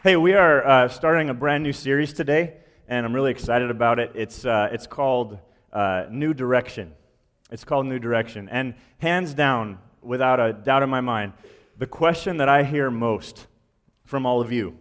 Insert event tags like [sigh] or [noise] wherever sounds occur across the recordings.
Hey, we are uh, starting a brand new series today, and I'm really excited about it. It's, uh, it's called uh, New Direction. It's called New Direction. And hands down, without a doubt in my mind, the question that I hear most from all of you,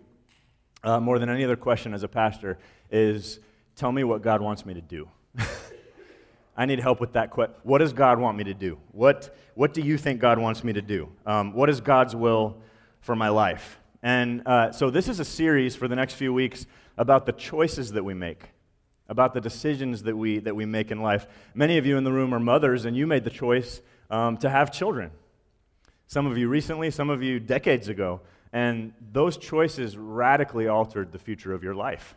uh, more than any other question as a pastor, is tell me what God wants me to do. [laughs] I need help with that question. What does God want me to do? What, what do you think God wants me to do? Um, what is God's will for my life? And uh, so, this is a series for the next few weeks about the choices that we make, about the decisions that we, that we make in life. Many of you in the room are mothers, and you made the choice um, to have children. Some of you recently, some of you decades ago. And those choices radically altered the future of your life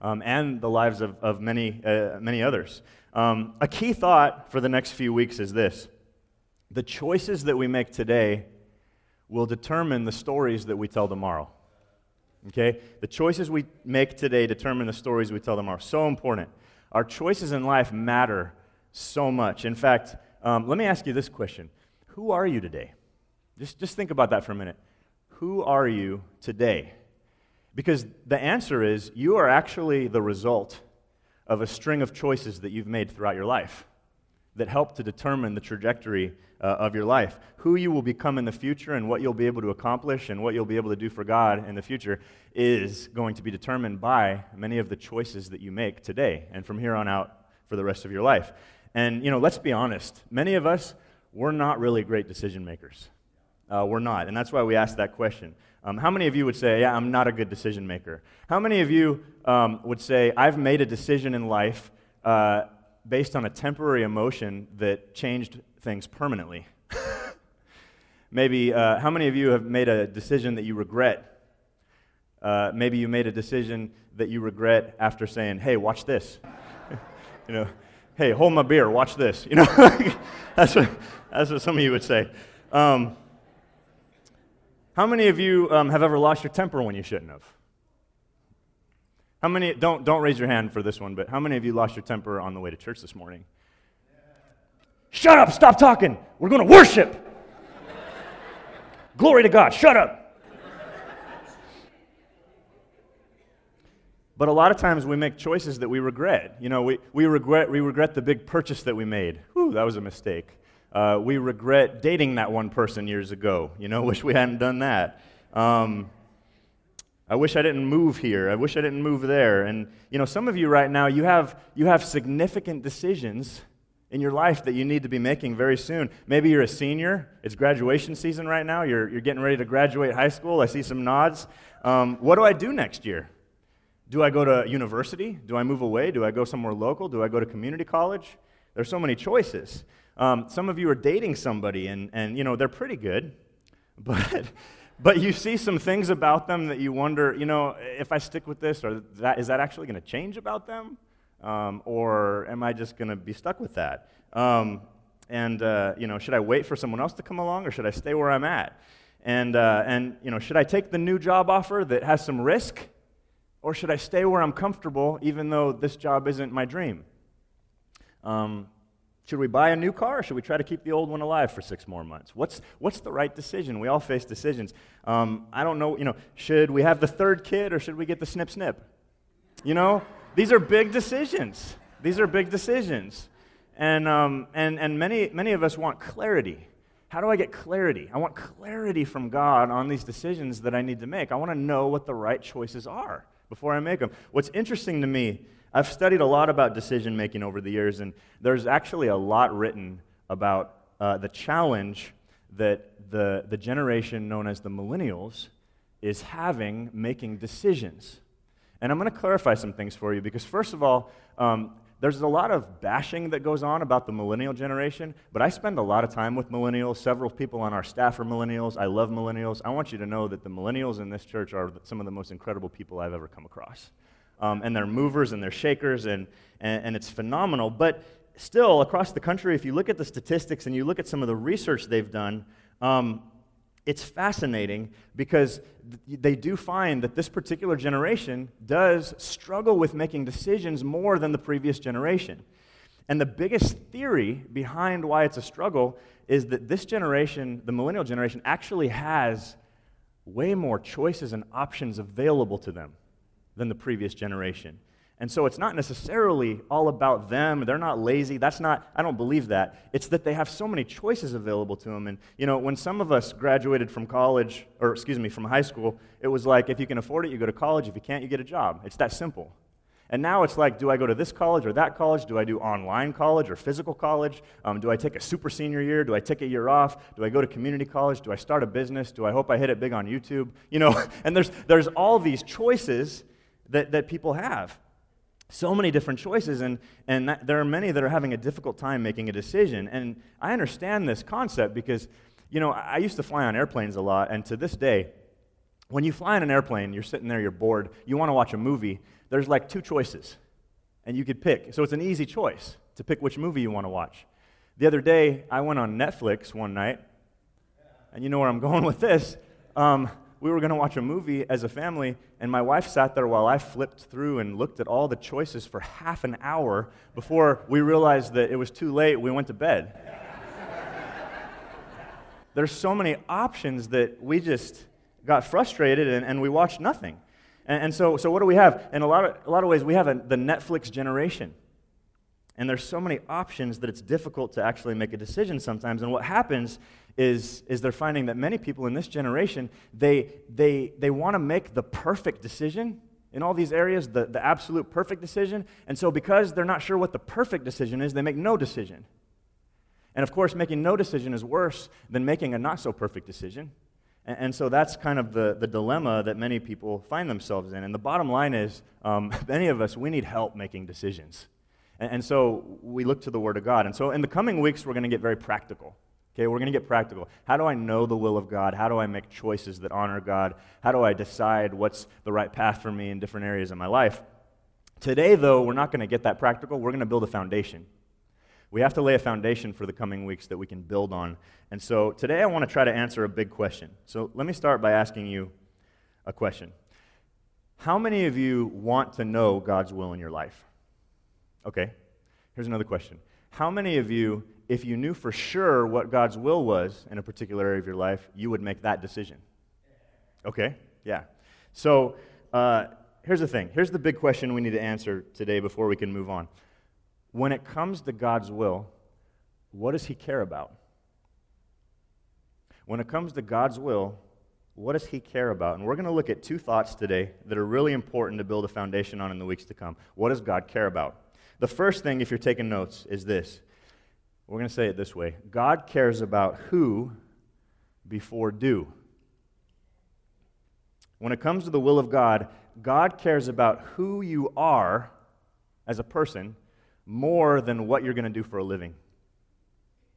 um, and the lives of, of many, uh, many others. Um, a key thought for the next few weeks is this the choices that we make today will determine the stories that we tell tomorrow. Okay? The choices we make today determine the stories we tell tomorrow. So important. Our choices in life matter so much. In fact, um, let me ask you this question Who are you today? Just, just think about that for a minute. Who are you today? Because the answer is you are actually the result of a string of choices that you've made throughout your life that help to determine the trajectory uh, of your life. Who you will become in the future and what you'll be able to accomplish and what you'll be able to do for God in the future is going to be determined by many of the choices that you make today and from here on out for the rest of your life. And, you know, let's be honest. Many of us, we're not really great decision makers. Uh, we're not. And that's why we ask that question. Um, how many of you would say, Yeah, I'm not a good decision maker? How many of you um, would say, I've made a decision in life uh, based on a temporary emotion that changed things permanently. [laughs] maybe, uh, how many of you have made a decision that you regret? Uh, maybe you made a decision that you regret after saying, hey, watch this. [laughs] you know, hey, hold my beer, watch this. You know, [laughs] that's, what, that's what some of you would say. Um, how many of you um, have ever lost your temper when you shouldn't have? How many, don't, don't raise your hand for this one, but how many of you lost your temper on the way to church this morning? Shut up, stop talking. We're going to worship. Glory to God, shut up. But a lot of times we make choices that we regret. You know, we, we, regret, we regret the big purchase that we made. Whew, that was a mistake. Uh, we regret dating that one person years ago. You know, [laughs] wish we hadn't done that. Um, I wish I didn't move here. I wish I didn't move there. And you know, some of you right now, you have you have significant decisions in your life that you need to be making very soon. Maybe you're a senior. It's graduation season right now. You're, you're getting ready to graduate high school. I see some nods. Um, what do I do next year? Do I go to university? Do I move away? Do I go somewhere local? Do I go to community college? There's so many choices. Um, some of you are dating somebody, and, and you know, they're pretty good, [laughs] but but you see some things about them that you wonder, you know, if I stick with this, or that, is that actually going to change about them? Um, or am I just going to be stuck with that? Um, and, uh, you know, should I wait for someone else to come along, or should I stay where I'm at? And, uh, and, you know, should I take the new job offer that has some risk, or should I stay where I'm comfortable, even though this job isn't my dream? Um, should we buy a new car or should we try to keep the old one alive for six more months? What's, what's the right decision? We all face decisions. Um, I don't know, you know, should we have the third kid or should we get the snip snip? You know, these are big decisions. These are big decisions. And, um, and, and many, many of us want clarity. How do I get clarity? I want clarity from God on these decisions that I need to make. I want to know what the right choices are before I make them. What's interesting to me I've studied a lot about decision making over the years, and there's actually a lot written about uh, the challenge that the, the generation known as the millennials is having making decisions. And I'm going to clarify some things for you because, first of all, um, there's a lot of bashing that goes on about the millennial generation, but I spend a lot of time with millennials. Several people on our staff are millennials. I love millennials. I want you to know that the millennials in this church are some of the most incredible people I've ever come across um, and they're movers and they're shakers, and, and, and it's phenomenal. But still, across the country, if you look at the statistics and you look at some of the research they've done, um, it's fascinating because th- they do find that this particular generation does struggle with making decisions more than the previous generation. And the biggest theory behind why it's a struggle is that this generation, the millennial generation, actually has way more choices and options available to them than the previous generation. And so it's not necessarily all about them. They're not lazy. That's not, I don't believe that. It's that they have so many choices available to them. And, you know, when some of us graduated from college, or excuse me, from high school, it was like if you can afford it, you go to college. If you can't, you get a job. It's that simple. And now it's like, do I go to this college or that college? Do I do online college or physical college? Um, do I take a super senior year? Do I take a year off? Do I go to community college? Do I start a business? Do I hope I hit it big on YouTube? You know, [laughs] and there's, there's all these choices that, that people have. So many different choices, and, and that, there are many that are having a difficult time making a decision. And I understand this concept because, you know, I used to fly on airplanes a lot, and to this day, when you fly in an airplane, you're sitting there, you're bored, you want to watch a movie, there's like two choices, and you could pick. So it's an easy choice to pick which movie you want to watch. The other day, I went on Netflix one night, and you know where I'm [laughs] going with this. Um, we were going to watch a movie as a family, and my wife sat there while I flipped through and looked at all the choices for half an hour before we realized that it was too late. We went to bed. [laughs] There's so many options that we just got frustrated and, and we watched nothing. And, and, so, so what do we have? In a lot of, a lot of ways, we have a, the Netflix generation. And there's so many options that it's difficult to actually make a decision sometimes. And what happens is, is they're finding that many people in this generation, they, they, they want to make the perfect decision in all these areas, the, the absolute perfect decision. And so because they're not sure what the perfect decision is, they make no decision. And of course, making no decision is worse than making a not so perfect decision. And, and so that's kind of the, the dilemma that many people find themselves in. And the bottom line is um, [laughs] many of us, we need help making decisions. And, and so we look to the Word of God. And so in the coming weeks, we're going to get very practical. Okay, we're going to get practical. How do I know the will of God? How do I make choices that honor God? How do I decide what's the right path for me in different areas of my life? Today, though, we're not going to get that practical. We're going to build a foundation. We have to lay a foundation for the coming weeks that we can build on. And so today I want to try to answer a big question. So let me start by asking you a question. How many of you want to know God's will in your life? Okay, here's another question. How many of you, if you knew for sure what God's will was in a particular area of your life, you would make that decision? Okay, yeah. So uh, here's the thing. Here's the big question we need to answer today before we can move on when it comes to God's will, what does He care about? When it comes to God's will, what does He care about? And we're going to look at two thoughts today that are really important to build a foundation on in the weeks to come. What does God care about? The first thing, if you're taking notes, is this. We're going to say it this way God cares about who before do. When it comes to the will of God, God cares about who you are as a person more than what you're going to do for a living.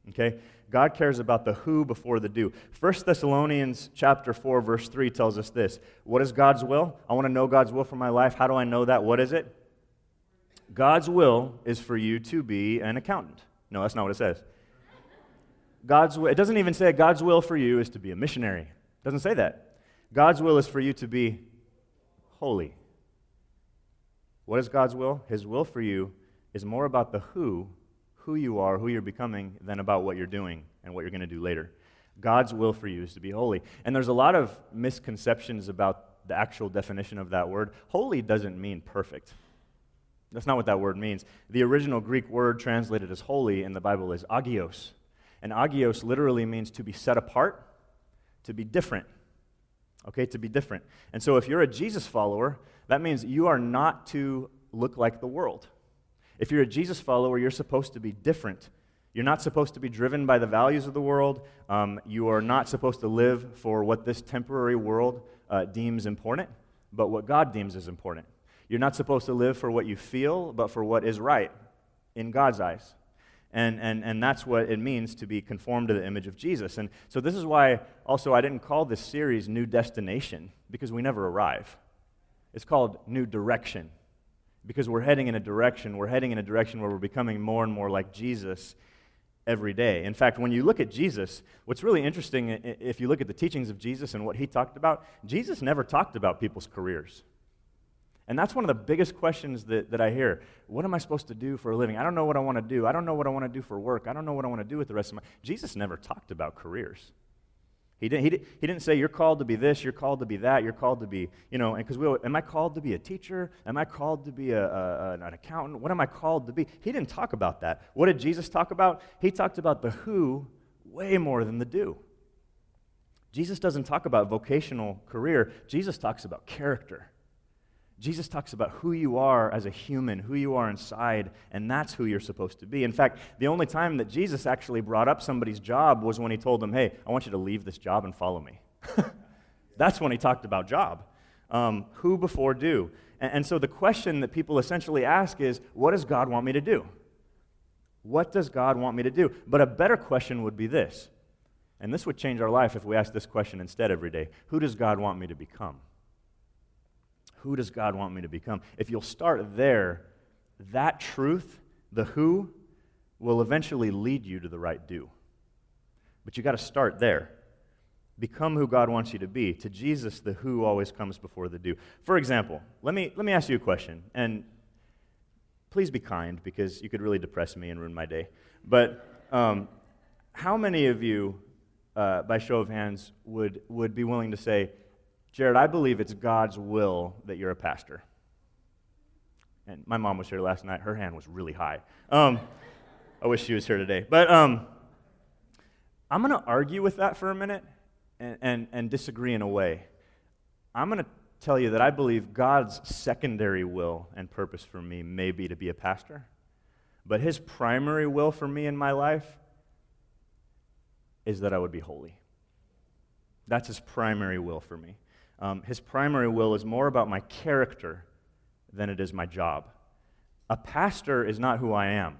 Okay? God cares about the who before the do. 1 Thessalonians chapter 4 verse 3 tells us this. What is God's will? I want to know God's will for my life. How do I know that? What is it? God's will is for you to be an accountant. No, that's not what it says. God's it doesn't even say God's will for you is to be a missionary. It doesn't say that. God's will is for you to be holy. What is God's will? His will for you is more about the who, who you are, who you're becoming, than about what you're doing and what you're going to do later. God's will for you is to be holy. And there's a lot of misconceptions about the actual definition of that word. Holy doesn't mean perfect. That's not what that word means. The original Greek word translated as holy in the Bible is agios. And agios literally means to be set apart, to be different. Okay, to be different. And so if you're a Jesus follower, that means you are not to look like the world. If you're a Jesus follower, you're supposed to be different. You're not supposed to be driven by the values of the world. Um, you are not supposed to live for what this temporary world uh, deems important, but what God deems is important. You're not supposed to live for what you feel, but for what is right in God's eyes. And, and, and that's what it means to be conformed to the image of Jesus. And so, this is why also I didn't call this series New Destination, because we never arrive. It's called New Direction because we're heading in a direction, we're heading in a direction where we're becoming more and more like Jesus every day. In fact, when you look at Jesus, what's really interesting, if you look at the teachings of Jesus and what he talked about, Jesus never talked about people's careers. And that's one of the biggest questions that, that I hear. What am I supposed to do for a living? I don't know what I want to do. I don't know what I want to do for work. I don't know what I want to do with the rest of my. Jesus never talked about careers. He didn't, he, did, he didn't say, You're called to be this, you're called to be that, you're called to be, you know, because we, am I called to be a teacher? Am I called to be a, a, an accountant? What am I called to be? He didn't talk about that. What did Jesus talk about? He talked about the who way more than the do. Jesus doesn't talk about vocational career, Jesus talks about character. Jesus talks about who you are as a human, who you are inside, and that's who you're supposed to be. In fact, the only time that Jesus actually brought up somebody's job was when he told them, Hey, I want you to leave this job and follow me. [laughs] that's when he talked about job. Um, who before do? And, and so the question that people essentially ask is, What does God want me to do? What does God want me to do? But a better question would be this, and this would change our life if we asked this question instead every day Who does God want me to become? Who does God want me to become? If you'll start there, that truth, the who, will eventually lead you to the right do. But you got to start there. Become who God wants you to be. To Jesus, the who always comes before the do. For example, let me, let me ask you a question, and please be kind because you could really depress me and ruin my day. But um, how many of you, uh, by show of hands, would, would be willing to say, Jared, I believe it's God's will that you're a pastor. And my mom was here last night. Her hand was really high. Um, I wish she was here today. But um, I'm going to argue with that for a minute and, and, and disagree in a way. I'm going to tell you that I believe God's secondary will and purpose for me may be to be a pastor. But his primary will for me in my life is that I would be holy. That's his primary will for me. Um, his primary will is more about my character than it is my job. A pastor is not who I am.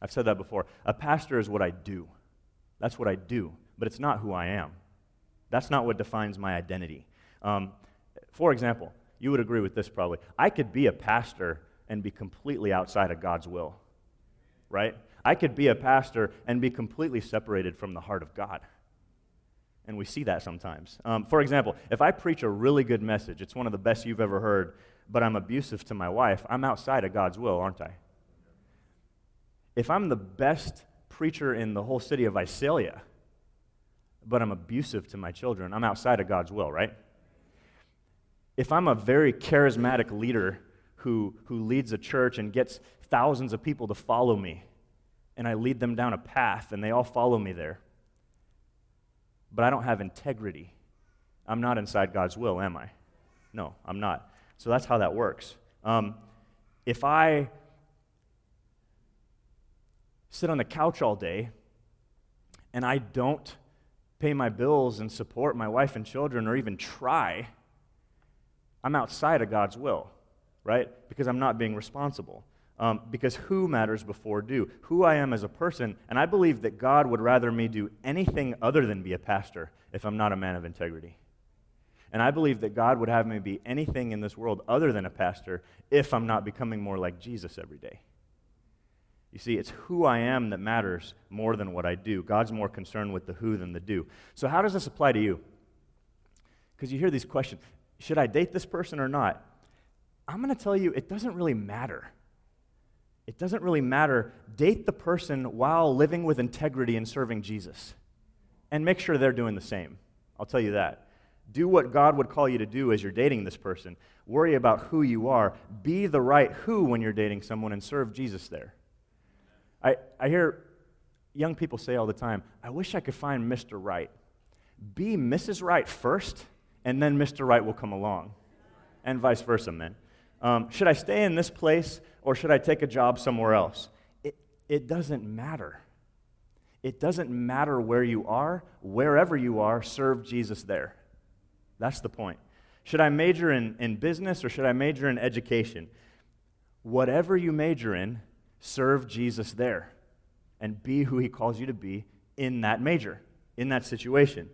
I've said that before. A pastor is what I do. That's what I do, but it's not who I am. That's not what defines my identity. Um, for example, you would agree with this probably. I could be a pastor and be completely outside of God's will, right? I could be a pastor and be completely separated from the heart of God. And we see that sometimes. Um, for example, if I preach a really good message, it's one of the best you've ever heard, but I'm abusive to my wife, I'm outside of God's will, aren't I? If I'm the best preacher in the whole city of Visalia, but I'm abusive to my children, I'm outside of God's will, right? If I'm a very charismatic leader who, who leads a church and gets thousands of people to follow me, and I lead them down a path and they all follow me there, but I don't have integrity. I'm not inside God's will, am I? No, I'm not. So that's how that works. Um, if I sit on the couch all day and I don't pay my bills and support my wife and children or even try, I'm outside of God's will, right? Because I'm not being responsible. Um, because who matters before do? Who I am as a person, and I believe that God would rather me do anything other than be a pastor if I'm not a man of integrity. And I believe that God would have me be anything in this world other than a pastor if I'm not becoming more like Jesus every day. You see, it's who I am that matters more than what I do. God's more concerned with the who than the do. So, how does this apply to you? Because you hear these questions should I date this person or not? I'm going to tell you, it doesn't really matter it doesn't really matter. Date the person while living with integrity and serving Jesus. And make sure they're doing the same. I'll tell you that. Do what God would call you to do as you're dating this person. Worry about who you are. Be the right who when you're dating someone and serve Jesus there. I, I hear young people say all the time, I wish I could find Mr. Right. Be Mrs. Right first, and then Mr. Right will come along. And vice versa, man. Um, should I stay in this place or should I take a job somewhere else? It, it doesn't matter. It doesn't matter where you are, wherever you are, serve Jesus there. That's the point. Should I major in, in business or should I major in education? Whatever you major in, serve Jesus there and be who he calls you to be in that major, in that situation.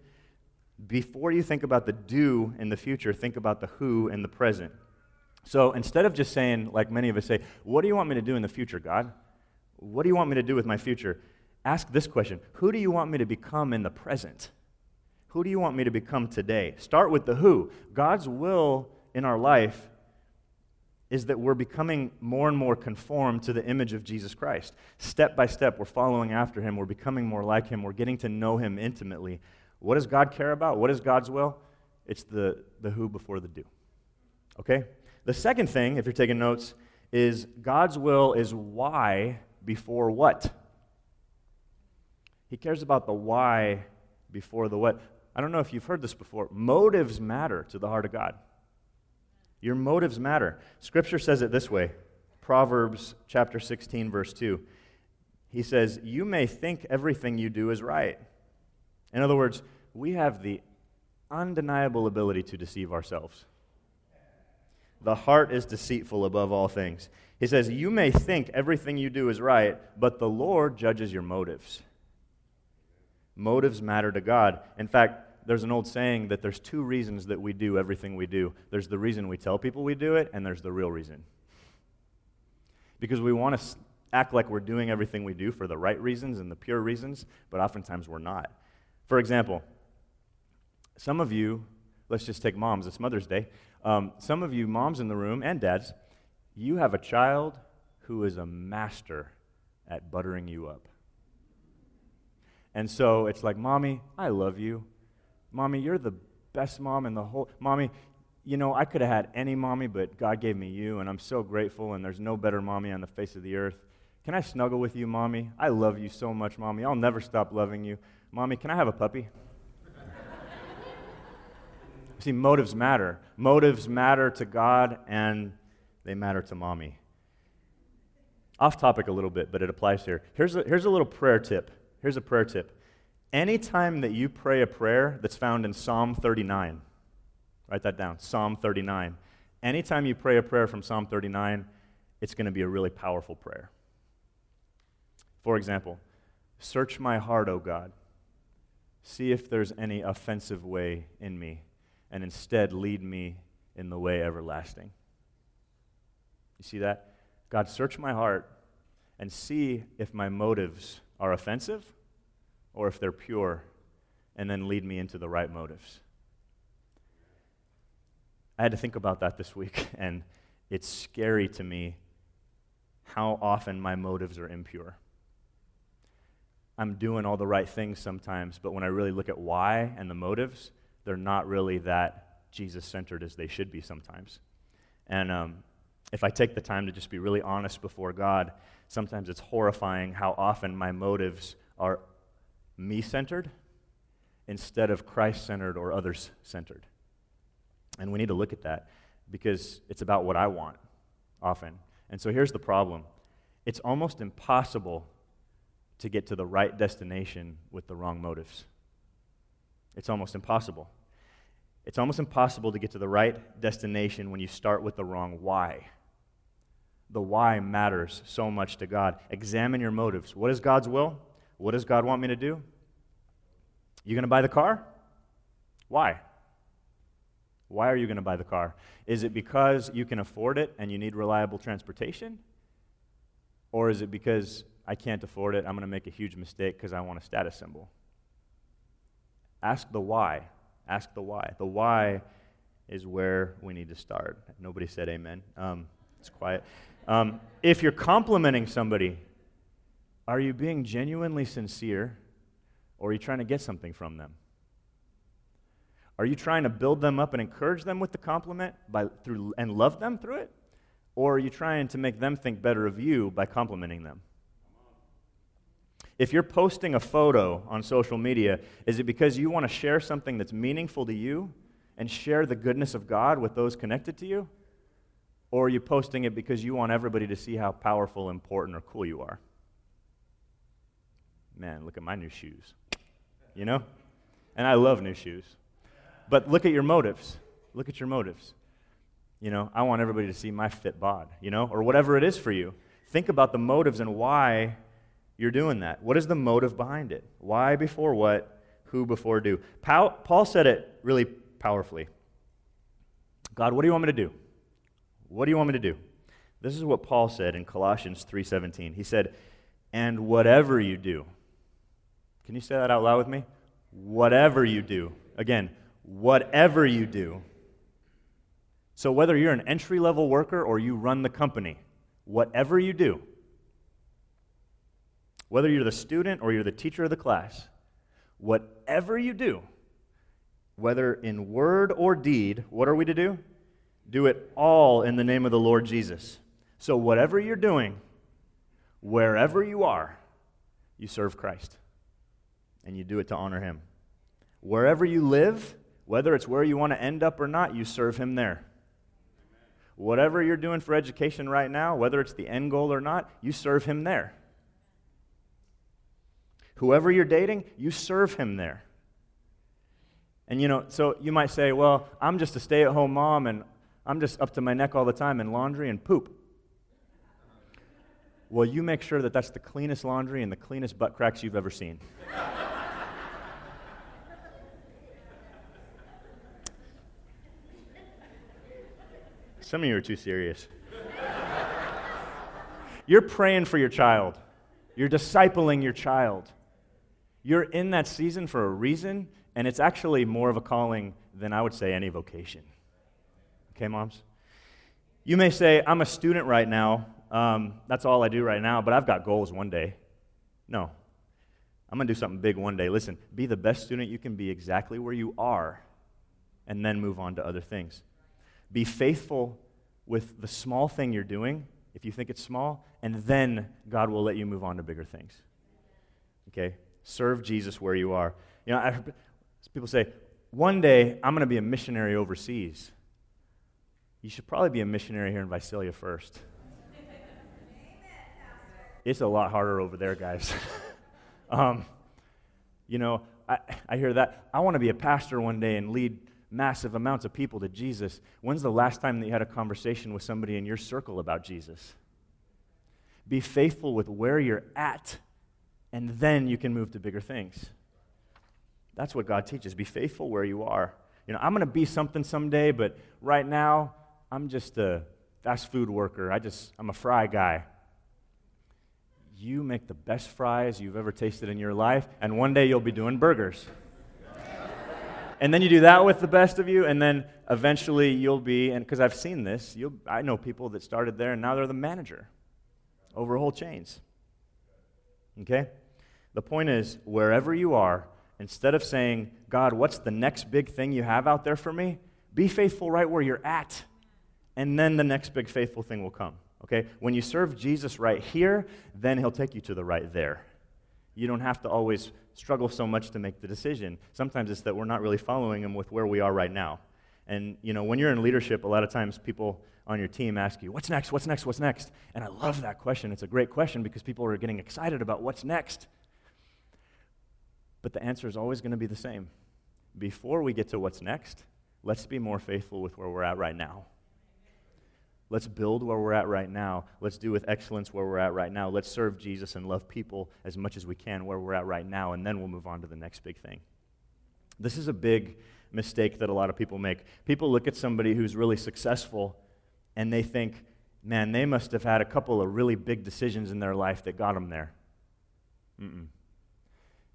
Before you think about the do in the future, think about the who in the present. So instead of just saying, like many of us say, What do you want me to do in the future, God? What do you want me to do with my future? Ask this question Who do you want me to become in the present? Who do you want me to become today? Start with the who. God's will in our life is that we're becoming more and more conformed to the image of Jesus Christ. Step by step, we're following after him. We're becoming more like him. We're getting to know him intimately. What does God care about? What is God's will? It's the, the who before the do. Okay? The second thing, if you're taking notes, is God's will is why before what? He cares about the why before the what. I don't know if you've heard this before. Motives matter to the heart of God. Your motives matter. Scripture says it this way Proverbs chapter 16, verse 2. He says, You may think everything you do is right. In other words, we have the undeniable ability to deceive ourselves. The heart is deceitful above all things. He says, You may think everything you do is right, but the Lord judges your motives. Motives matter to God. In fact, there's an old saying that there's two reasons that we do everything we do there's the reason we tell people we do it, and there's the real reason. Because we want to act like we're doing everything we do for the right reasons and the pure reasons, but oftentimes we're not. For example, some of you, let's just take moms, it's Mother's Day. Um, some of you moms in the room and dads, you have a child who is a master at buttering you up. And so it's like, Mommy, I love you. Mommy, you're the best mom in the whole. Mommy, you know, I could have had any mommy, but God gave me you, and I'm so grateful, and there's no better mommy on the face of the earth. Can I snuggle with you, Mommy? I love you so much, Mommy. I'll never stop loving you. Mommy, can I have a puppy? See, motives matter. Motives matter to God, and they matter to Mommy. Off topic a little bit, but it applies here. Here's a, here's a little prayer tip. Here's a prayer tip. Anytime that you pray a prayer that's found in Psalm 39, write that down Psalm 39. Anytime you pray a prayer from Psalm 39, it's going to be a really powerful prayer. For example, search my heart, O God. See if there's any offensive way in me, and instead lead me in the way everlasting. You see that? God, search my heart and see if my motives are offensive or if they're pure, and then lead me into the right motives. I had to think about that this week, [laughs] and it's scary to me how often my motives are impure. I'm doing all the right things sometimes, but when I really look at why and the motives, they're not really that Jesus centered as they should be sometimes. And um, if I take the time to just be really honest before God, sometimes it's horrifying how often my motives are me centered instead of Christ centered or others centered. And we need to look at that because it's about what I want often. And so here's the problem it's almost impossible to get to the right destination with the wrong motives. It's almost impossible. It's almost impossible to get to the right destination when you start with the wrong why. The why matters so much to God. Examine your motives. What is God's will? What does God want me to do? You going to buy the car? Why? Why are you going to buy the car? Is it because you can afford it and you need reliable transportation? Or is it because I can't afford it, I'm going to make a huge mistake because I want a status symbol? Ask the why. Ask the why. The why is where we need to start. Nobody said amen. Um, it's quiet. Um, if you're complimenting somebody, are you being genuinely sincere or are you trying to get something from them? Are you trying to build them up and encourage them with the compliment by, through, and love them through it? Or are you trying to make them think better of you by complimenting them? If you're posting a photo on social media, is it because you want to share something that's meaningful to you and share the goodness of God with those connected to you? Or are you posting it because you want everybody to see how powerful, important, or cool you are? man, look at my new shoes. You know? And I love new shoes. But look at your motives. Look at your motives. You know, I want everybody to see my fit bod, you know, or whatever it is for you. Think about the motives and why you're doing that. What is the motive behind it? Why before what? Who before do? Paul said it really powerfully. God, what do you want me to do? What do you want me to do? This is what Paul said in Colossians 3:17. He said, "And whatever you do, can you say that out loud with me? Whatever you do. Again, whatever you do. So, whether you're an entry level worker or you run the company, whatever you do, whether you're the student or you're the teacher of the class, whatever you do, whether in word or deed, what are we to do? Do it all in the name of the Lord Jesus. So, whatever you're doing, wherever you are, you serve Christ. And you do it to honor Him. Wherever you live, whether it's where you want to end up or not, you serve Him there. Whatever you're doing for education right now, whether it's the end goal or not, you serve Him there. Whoever you're dating, you serve Him there. And you know, so you might say, well, I'm just a stay at home mom and I'm just up to my neck all the time in laundry and poop. Well, you make sure that that's the cleanest laundry and the cleanest butt cracks you've ever seen. Some of you are too serious. You're praying for your child. You're discipling your child. You're in that season for a reason, and it's actually more of a calling than I would say any vocation. Okay, moms? You may say, I'm a student right now. Um, that's all I do right now, but I've got goals one day. No. I'm going to do something big one day. Listen, be the best student you can be exactly where you are, and then move on to other things. Be faithful with the small thing you're doing, if you think it's small, and then God will let you move on to bigger things. Okay? Serve Jesus where you are. You know, I, People say, one day I'm going to be a missionary overseas. You should probably be a missionary here in Visalia first. it's a lot harder over there, guys. [laughs] um, you know, I, I hear that. I want to be a pastor one day and lead massive amounts of people to Jesus. When's the last time that you had a conversation with somebody in your circle about Jesus? Be faithful with where you're at, and then you can move to bigger things. That's what God teaches. Be faithful where you are. You know, I'm going to be something someday, but right now, I'm just a fast food worker. I just, I'm a fry guy. You make the best fries you've ever tasted in your life, and one day you'll be doing burgers. and then you do that with the best of you, and then eventually you'll be, and because I've seen this, I know people that started there and now they're the manager over whole chains. Okay? The point is, wherever you are, Instead of saying, God, what's the next big thing you have out there for me? Be faithful right where you're at, and then the next big faithful thing will come. Okay? When you serve Jesus right here, then he'll take you to the right there. You don't have to always struggle so much to make the decision. Sometimes it's that we're not really following him with where we are right now. And you know, when you're in leadership, a lot of times people on your team ask you, "What's next? What's next? What's next?" And I love that question. It's a great question because people are getting excited about what's next. But the answer is always going to be the same. Before we get to what's next, let's be more faithful with where we're at right now. Let's build where we're at right now. Let's do with excellence where we're at right now. Let's serve Jesus and love people as much as we can where we're at right now, and then we'll move on to the next big thing. This is a big mistake that a lot of people make. People look at somebody who's really successful and they think, man, they must have had a couple of really big decisions in their life that got them there. Mm-mm.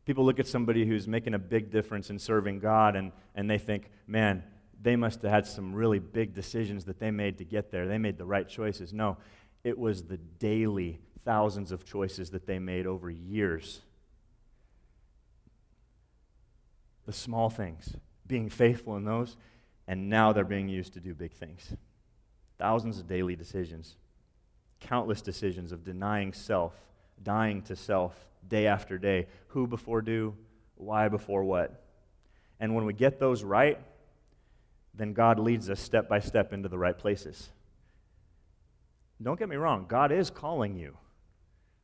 People look at somebody who's making a big difference in serving God and, and they think, man, they must have had some really big decisions that they made to get there. They made the right choices. No, it was the daily thousands of choices that they made over years. The small things, being faithful in those, and now they're being used to do big things. Thousands of daily decisions, countless decisions of denying self, dying to self, day after day. Who before do, why before what. And when we get those right, then God leads us step by step into the right places. Don't get me wrong, God is calling you.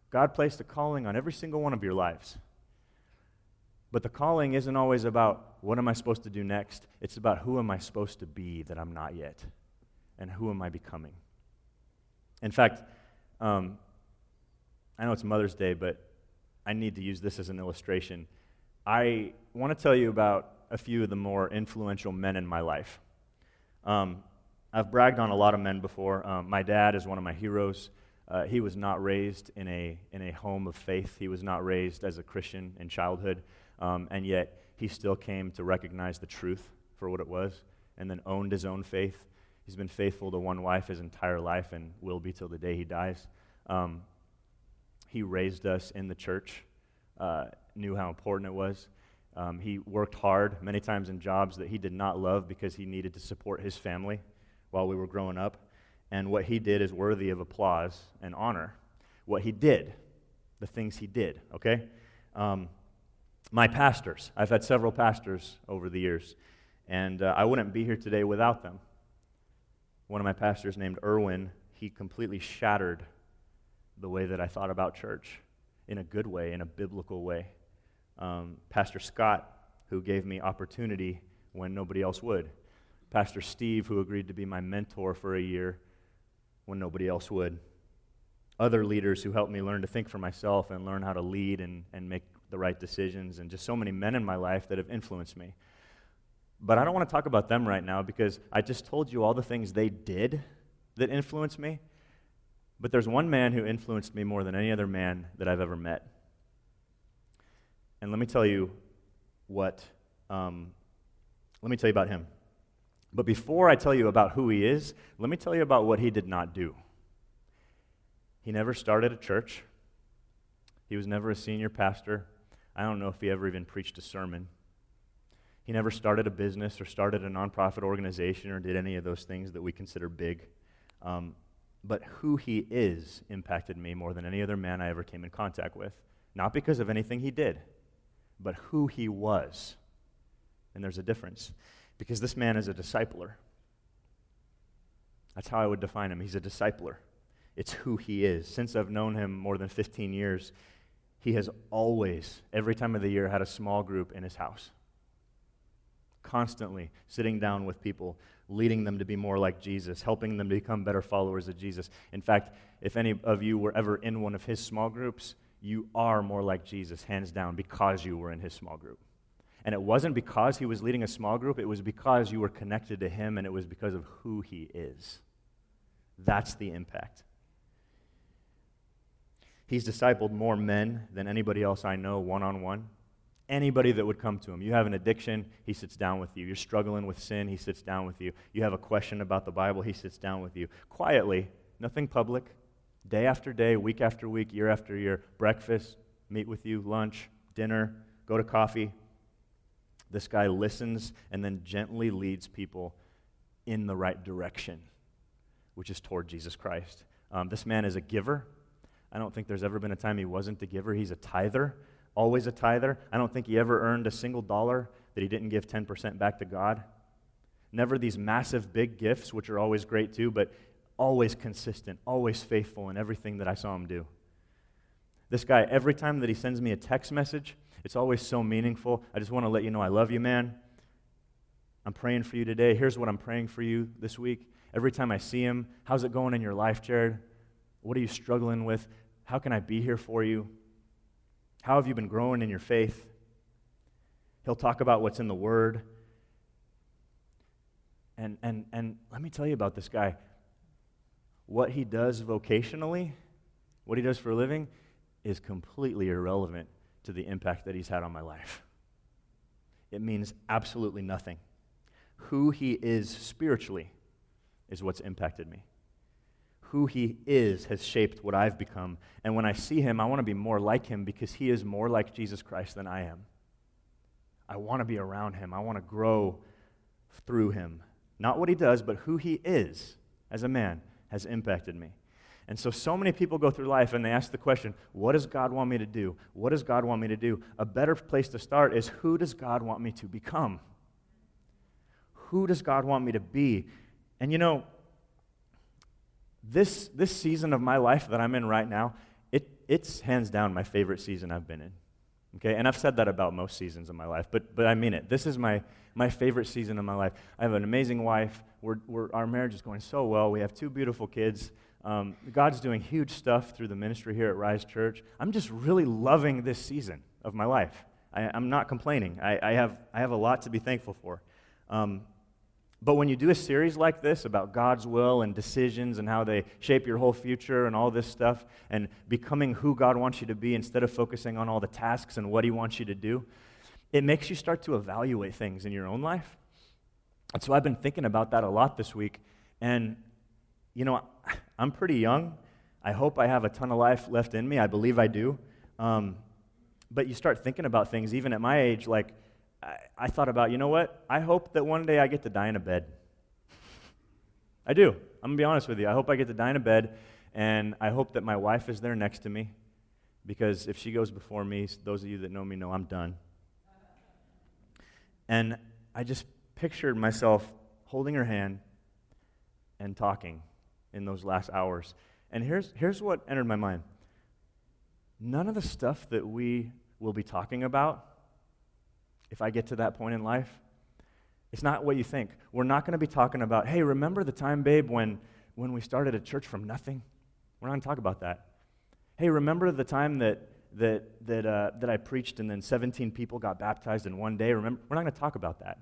God placed a calling on every single one of your lives. But the calling isn't always about what am I supposed to do next? It's about who am I supposed to be that I'm not yet? And who am I becoming? In fact, um, I know it's Mother's Day, but I need to use this as an illustration. I want to tell you about a few of the more influential men in my life. Um, I've bragged on a lot of men before. Um, my dad is one of my heroes. Uh, he was not raised in a, in a home of faith, he was not raised as a Christian in childhood, um, and yet he still came to recognize the truth for what it was and then owned his own faith. He's been faithful to one wife his entire life and will be till the day he dies. Um, he raised us in the church, uh, knew how important it was. Um, he worked hard many times in jobs that he did not love because he needed to support his family while we were growing up. And what he did is worthy of applause and honor. What he did, the things he did, okay? Um, my pastors, I've had several pastors over the years, and uh, I wouldn't be here today without them. One of my pastors, named Erwin, he completely shattered the way that I thought about church in a good way, in a biblical way. Um, Pastor Scott, who gave me opportunity when nobody else would. Pastor Steve, who agreed to be my mentor for a year when nobody else would. Other leaders who helped me learn to think for myself and learn how to lead and, and make the right decisions, and just so many men in my life that have influenced me. But I don't want to talk about them right now because I just told you all the things they did that influenced me. But there's one man who influenced me more than any other man that I've ever met. And let me tell you what, um, let me tell you about him. But before I tell you about who he is, let me tell you about what he did not do. He never started a church, he was never a senior pastor. I don't know if he ever even preached a sermon. He never started a business or started a nonprofit organization or did any of those things that we consider big. Um, but who he is impacted me more than any other man I ever came in contact with. Not because of anything he did, but who he was. And there's a difference. Because this man is a discipler. That's how I would define him. He's a discipler. It's who he is. Since I've known him more than 15 years, he has always, every time of the year, had a small group in his house constantly sitting down with people, leading them to be more like Jesus, helping them become better followers of Jesus. In fact, if any of you were ever in one of his small groups, you are more like Jesus, hands down, because you were in his small group. And it wasn't because he was leading a small group, it was because you were connected to him and it was because of who he is. That's the impact. He's discipled more men than anybody else I know one on one anybody that would come to him. You have an addiction, he sits down with you. You're struggling with sin, he sits down with you. You have a question about the Bible, he sits down with you. Quietly, nothing public, day after day, week after week, year after year. Breakfast, meet with you, lunch, dinner, go to coffee. This guy listens and then gently leads people in the right direction, which is toward Jesus Christ. Um, this man is a giver. I don't think there's ever been a time he wasn't a giver. He's a tither always a tither. I don't think he ever earned a single dollar that he didn't give 10% back to God. Never these massive big gifts, which are always great too, but always consistent, always faithful in everything that I saw him do. This guy, every time that he sends me a text message, it's always so meaningful. I just want to let you know I love you, man. I'm praying for you today. Here's what I'm praying for you this week. Every time I see him, how's it going in your life, Jared? What are you struggling with? How can I be here for you? How have you been growing in your faith? He'll talk about what's in the Word. And, and, and let me tell you about this guy. What he does vocationally, what he does for a living, is completely irrelevant to the impact that he's had on my life. It means absolutely nothing. Who he is spiritually is what's impacted me who he is has shaped what I've become. And when I see him, I want to be more like him because he is more like Jesus Christ than I am. I want to be around him. I want to grow through him. Not what he does, but who he is as a man has impacted me. And so, so many people go through life and they ask the question, What does God want me to do? What does God want me to do? A better place to start is, Who does God want me to become? Who does God want me to be? And you know, this, this season of my life that I'm in right now, it, it's hands down my favorite season I've been in. Okay, and I've said that about most seasons of my life, but, but I mean it. This is my, my favorite season of my life. I have an amazing wife. We're, we're, our marriage is going so well. We have two beautiful kids. Um, God's doing huge stuff through the ministry here at Rise Church. I'm just really loving this season of my life. I, am not complaining. I, I, have, I have a lot to be thankful for. Um, but when you do a series like this about God's will and decisions and how they shape your whole future and all this stuff, and becoming who God wants you to be instead of focusing on all the tasks and what He wants you to do, it makes you start to evaluate things in your own life. And so I've been thinking about that a lot this week. And, you know, [laughs] I'm pretty young. I hope I have a ton of life left in me. I believe I do. Um, But you start thinking about things, even at my age, like I, I thought about, you know what? I hope that one day I get to die in a bed. I do. I'm going to be honest with you. I hope I get to die in a bed, and I hope that my wife is there next to me, because if she goes before me, those of you that know me know I'm done. And I just pictured myself holding her hand and talking in those last hours. And here's, here's what entered my mind none of the stuff that we will be talking about, if I get to that point in life, it's not what you think. We're not going to be talking about, hey, remember the time, babe, when, when we started a church from nothing? We're not going to talk about that. Hey, remember the time that, that, that, uh, that I preached and then 17 people got baptized in one day? Remember, we're not going to talk about that.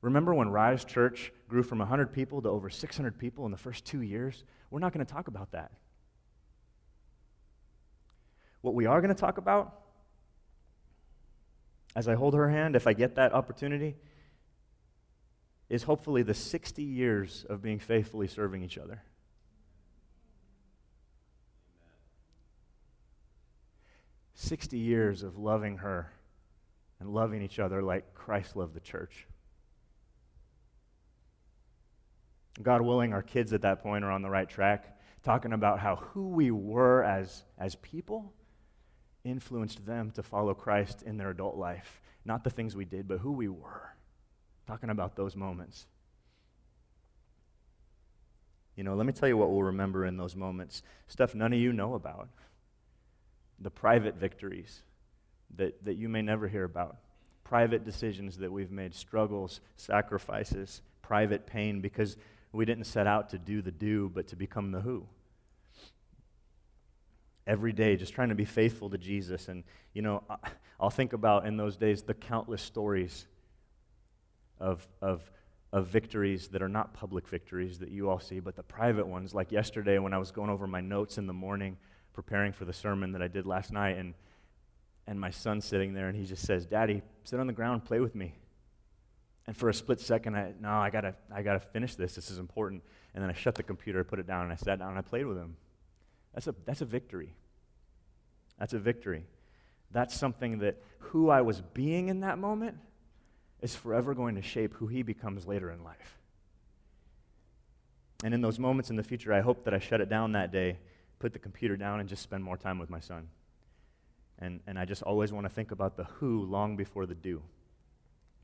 Remember when Rise Church grew from 100 people to over 600 people in the first two years? We're not going to talk about that. What we are going to talk about, as I hold her hand, if I get that opportunity, is hopefully the 60 years of being faithfully serving each other. Sixty years of loving her and loving each other like Christ loved the church. God willing, our kids at that point are on the right track, talking about how who we were as, as people influenced them to follow Christ in their adult life. Not the things we did, but who we were. Talking about those moments. You know, let me tell you what we'll remember in those moments stuff none of you know about. The private victories that, that you may never hear about. Private decisions that we've made, struggles, sacrifices, private pain, because we didn't set out to do the do, but to become the who. Every day, just trying to be faithful to Jesus. And, you know, I'll think about in those days the countless stories of, of, of victories that are not public victories that you all see, but the private ones. Like yesterday when I was going over my notes in the morning, preparing for the sermon that I did last night, and, and my son's sitting there, and he just says, Daddy, sit on the ground, play with me. And for a split second, I, no, I gotta, I gotta finish this. This is important. And then I shut the computer, put it down, and I sat down and I played with him. That's a, that's a victory. That's a victory. That's something that who I was being in that moment is forever going to shape who he becomes later in life. And in those moments in the future, I hope that I shut it down that day, put the computer down, and just spend more time with my son. And, and I just always want to think about the who long before the do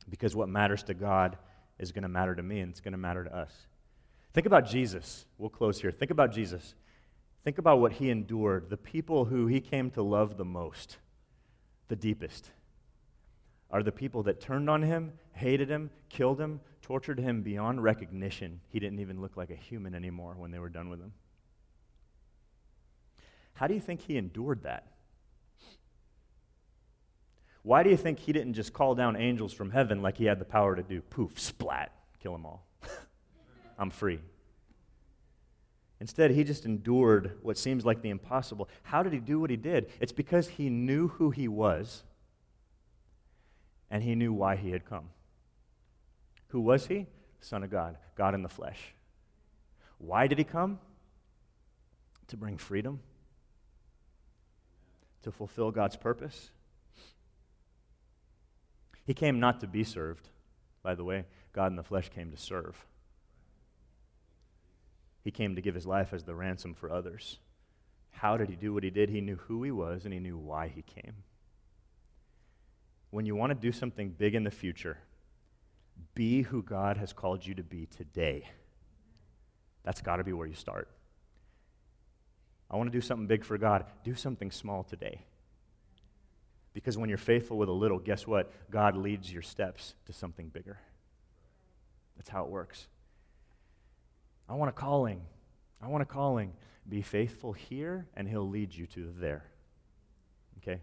because what matters to God is going to matter to me and it's going to matter to us. Think about Jesus. We'll close here. Think about Jesus. Think about what he endured, the people who he came to love the most, the deepest, are the people that turned on him, hated him, killed him, tortured him beyond recognition. He didn't even look like a human anymore when they were done with him. How do you think he endured that? Why do you think he didn't just call down angels from heaven like he had the power to do? Poof, splat, kill them all. [laughs] I'm free. Instead, he just endured what seems like the impossible. How did he do what he did? It's because he knew who he was and he knew why he had come. Who was he? Son of God, God in the flesh. Why did he come? To bring freedom, to fulfill God's purpose he came not to be served, by the way. God in the flesh came to serve. He came to give his life as the ransom for others. How did he do what he did? He knew who he was and he knew why he came. When you want to do something big in the future, be who God has called you to be today. That's got to be where you start. I want to do something big for God. Do something small today. Because when you're faithful with a little, guess what? God leads your steps to something bigger. That's how it works. I want a calling. I want a calling. Be faithful here, and He'll lead you to there. Okay?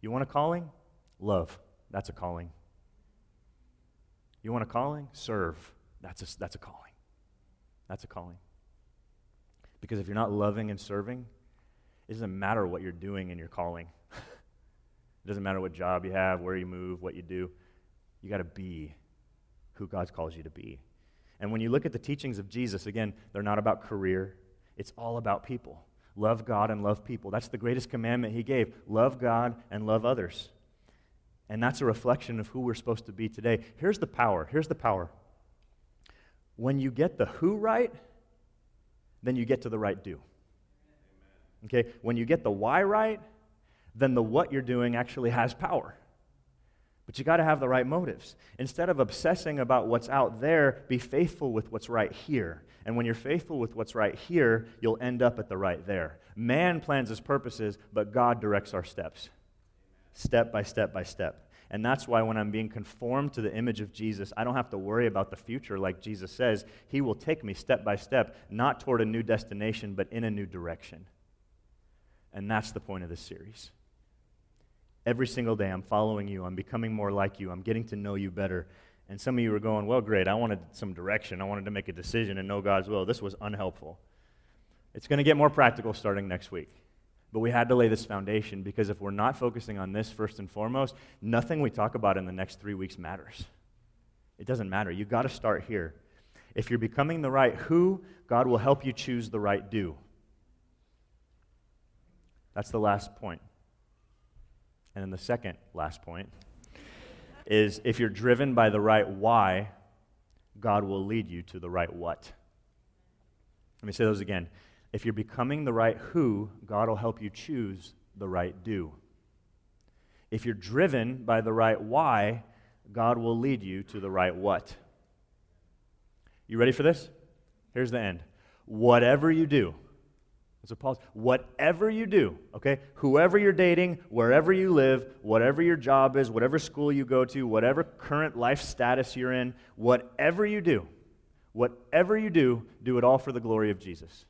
You want a calling? Love. That's a calling. You want a calling? Serve. That's a, that's a calling. That's a calling. Because if you're not loving and serving, it doesn't matter what you're doing in your calling. [laughs] it doesn't matter what job you have, where you move, what you do. You got to be who God calls you to be. And when you look at the teachings of Jesus, again, they're not about career, it's all about people. Love God and love people. That's the greatest commandment he gave. Love God and love others. And that's a reflection of who we're supposed to be today. Here's the power. Here's the power. When you get the who right, then you get to the right do. Okay? When you get the why right, then the what you're doing actually has power. But you got to have the right motives. Instead of obsessing about what's out there, be faithful with what's right here. And when you're faithful with what's right here, you'll end up at the right there. Man plans his purposes, but God directs our steps, step by step by step. And that's why when I'm being conformed to the image of Jesus, I don't have to worry about the future like Jesus says. He will take me step by step, not toward a new destination, but in a new direction. And that's the point of this series. Every single day, I'm following you. I'm becoming more like you. I'm getting to know you better. And some of you are going, well, great. I wanted some direction. I wanted to make a decision and know God's will. This was unhelpful. It's going to get more practical starting next week. But we had to lay this foundation because if we're not focusing on this first and foremost, nothing we talk about in the next three weeks matters. It doesn't matter. You've got to start here. If you're becoming the right who, God will help you choose the right do. That's the last point. And then the second last point is if you're driven by the right why, God will lead you to the right what. Let me say those again. If you're becoming the right who, God will help you choose the right do. If you're driven by the right why, God will lead you to the right what. You ready for this? Here's the end. Whatever you do, so Paul, whatever you do, okay, whoever you're dating, wherever you live, whatever your job is, whatever school you go to, whatever current life status you're in, whatever you do, whatever you do, do it all for the glory of Jesus.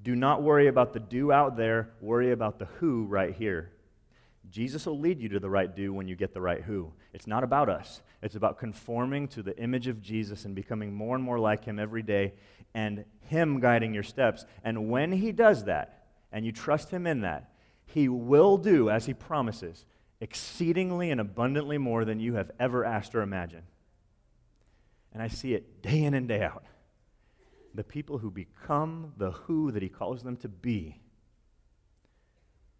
Do not worry about the do out there, worry about the who right here. Jesus will lead you to the right do when you get the right who. It's not about us. It's about conforming to the image of Jesus and becoming more and more like him every day and Him guiding your steps. And when He does that, and you trust Him in that, He will do as He promises, exceedingly and abundantly more than you have ever asked or imagined. And I see it day in and day out. The people who become the who that He calls them to be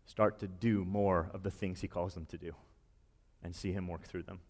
start to do more of the things He calls them to do and see Him work through them.